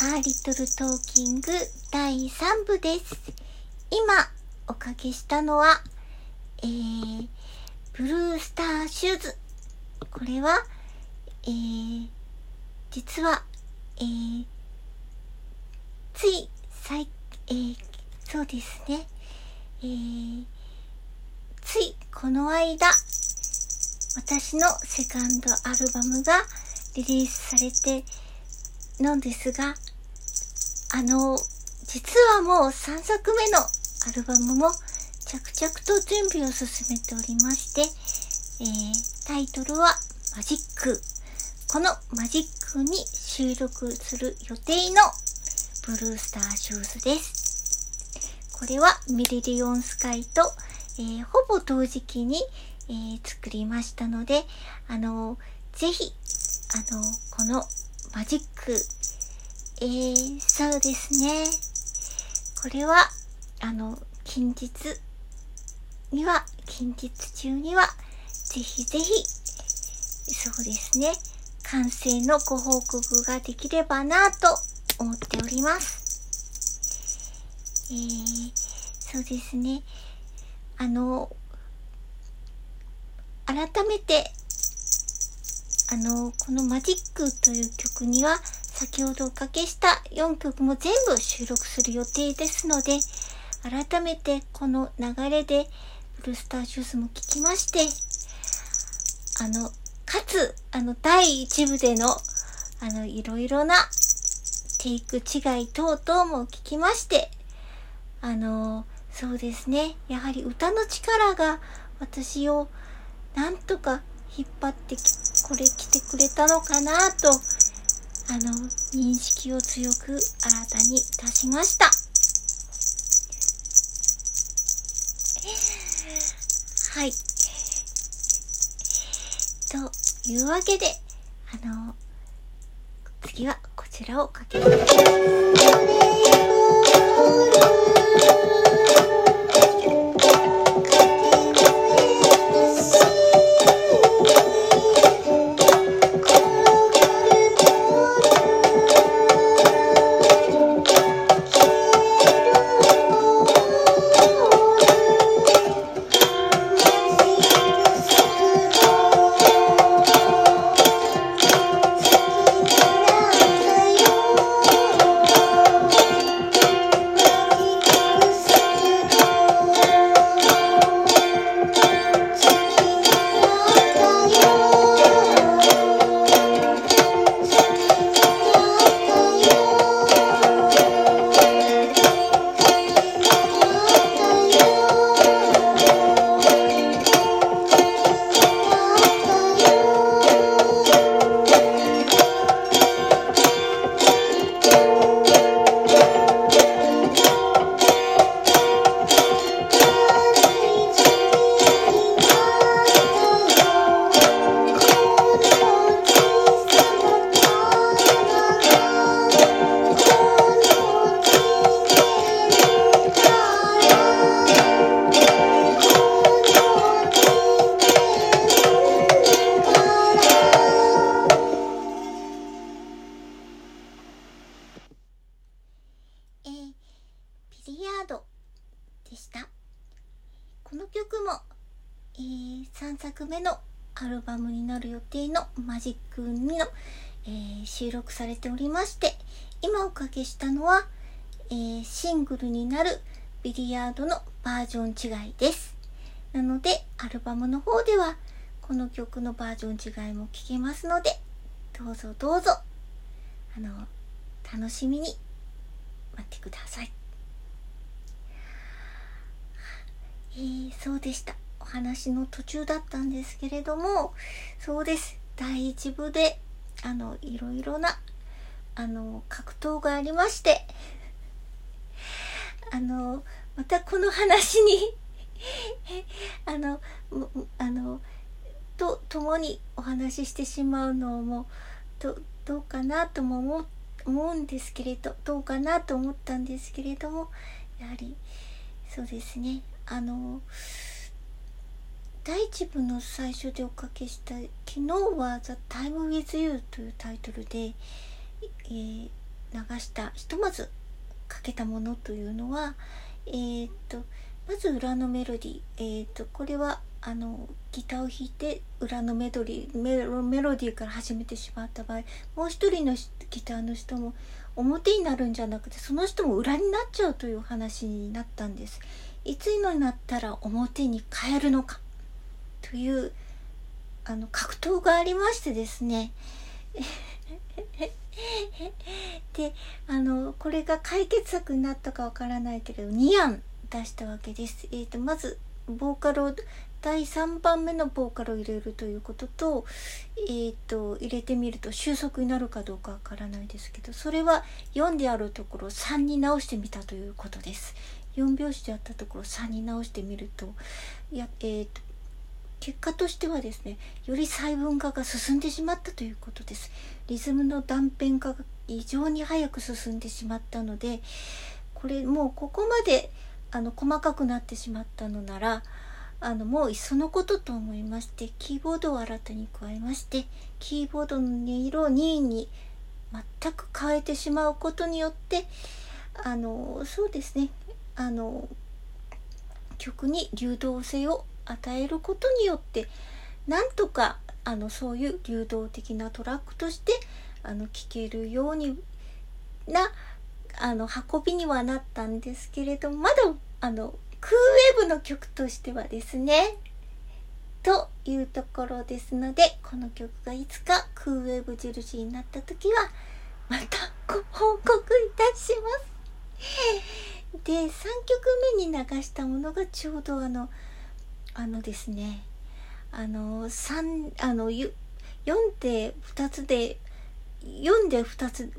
A Little Talking 第3部です。今おかけしたのは、えー、ブルースターシューズ。これは、えー、実は、えー、つい、さい、えー、そうですね。えー、ついこの間、私のセカンドアルバムがリリースされてなんですが、あの、実はもう3作目のアルバムも着々と準備を進めておりまして、えー、タイトルはマジック。このマジックに収録する予定のブルースターシューズです。これはミリリオンスカイと、えー、ほぼ同時期に、えー、作りましたので、あのぜひ、あのこのマジック。えー、そうですね。これは、あの、近日には、近日中には、ぜひぜひ、そうですね。完成のご報告ができればなと思っております。えー、そうですね。あの、改めてあの、このマジックという曲には、先ほどおかけした4曲も全部収録する予定ですので、改めてこの流れで、ブルースタージュースも聴きまして、あの、かつ、あの、第1部での、あの、いろいろなテイク違い等々も聞きまして、あの、そうですね。やはり歌の力が私をなんとか引っ張ってこれ来てくれたのかなと、あの、認識を強く新たにいたしました。はい。というわけで、あの、次はこちらをかけます。も、えー3作目のアルバムになる予定のマジック2の、えー、収録されておりまして、今おかけしたのは、えー、シングルになるビリヤードのバージョン違いです。なので、アルバムの方では、この曲のバージョン違いも聴けますので、どうぞどうぞ、あの、楽しみに待ってください。えー、そうでした。お話の途中だったんですけれどもそうです第1部であのいろいろなあの格闘がありましてあのまたこの話に あのあのと共にお話ししてしまうのもどどうかなとも思思うんですけれどどうかなと思ったんですけれどもやはりそうですねあの第1部の最初でおかけした「昨日は The Time with You」というタイトルでえー、流したひとまずかけたものというのはえー、っとまず裏のメロディー、えー、っとこれはあのギターを弾いて裏のメドリーメロメロディーから始めてしまった場合もう一人のギターの人も表になるんじゃなくてその人も裏になっちゃうという話になったんです。いつになったら表に変えるのか？というあの格闘がありましてですね であのこれが解決策になったかわからないけれど2案出したわけです。えーと、まずボーカルを第3番目のボーカルを入れるということと,、えーと、入れてみると収束になるかどうかわからないですけどそれは4であるところ3に直してみたということです。4拍子であったところ3に直してみるとや、えーと結果としてはですねより細分化が進んでしまったということです。リズムの断片化が異常に早く進んでしまったのでこれもうここまであの細かくなってしまったのならあのもういっそのことと思いましてキーボードを新たに加えましてキーボードの音色を2位に全く変えてしまうことによってあのそうですねあの曲に流動性を与えることによってなんとかあのそういう流動的なトラックとしてあの聴けるようになあの運びにはなったんですけれどまだあのクーウェーブの曲としてはですねというところですのでこの曲がいつかクーウェーブ印になった時はまたご報告いたします。で3曲目に流したものがちょうどあのあのですねあの3あの4で2つで4で2つ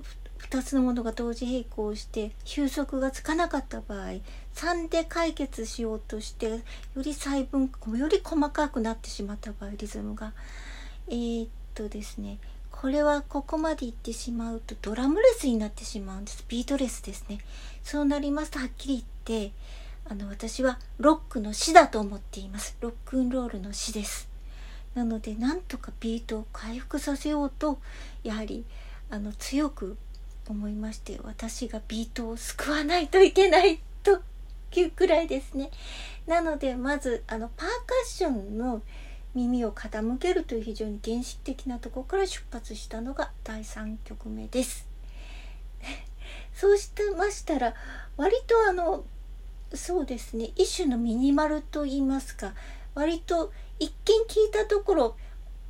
2つのものが同時並行して収束がつかなかった場合3で解決しようとしてより細分より細かくなってしまった場合リズムが。えー、っとですねこれはここまでいってしまうとドラムレスになってしまうんです。ビートレスですね。そうなりますとはっきり言ってあの私はロックの死だと思っています。ロックンロールの死です。なのでなんとかビートを回復させようとやはりあの強く思いまして私がビートを救わないといけないというくらいですね。なのでまずあのパーカッションの耳を傾けるという非常に原始的なところから出発したのが第3曲目です そうしてましたら割とあのそうですね一種のミニマルと言いますか割と一見聞いたところ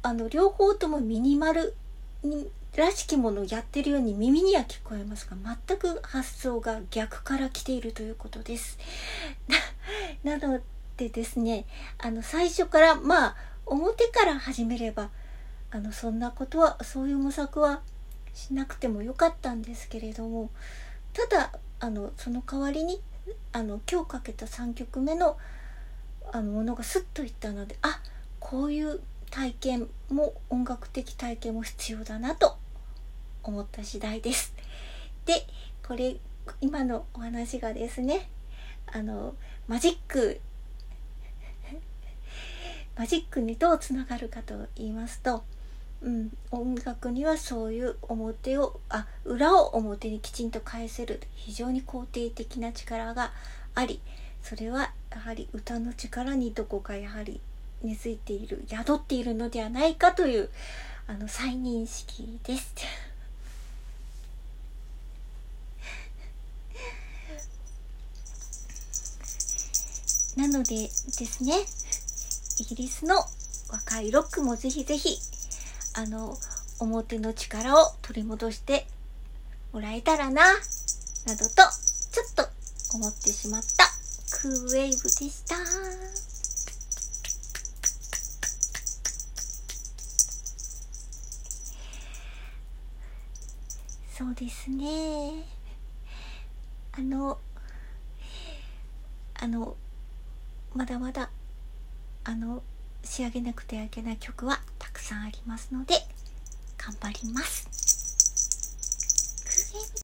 あの両方ともミニマルにらしきものをやってるように耳には聞こえますが全く発想が逆から来ているということです。なのでですねあの最初からまあ表から始めればあのそんなことはそういう模索はしなくてもよかったんですけれどもただあのその代わりにあの今日かけた3曲目のあのものがスッといったのであこういう体験も音楽的体験も必要だなと思った次第です。でこれ今のお話がですねあのマジックマジックにどうつながるかと言いますと、うん、音楽にはそういう表をあ裏を表にきちんと返せる非常に肯定的な力がありそれはやはり歌の力にどこかやはり根付いている宿っているのではないかというあの再認識です。なのでですねイギリスの若いロックもぜひぜひあの表の力を取り戻してもらえたらななどとちょっと思ってしまったクーウェーブでした。そうですねあのあのまだまだあの仕上げなくてはいけない曲はたくさんありますので頑張ります。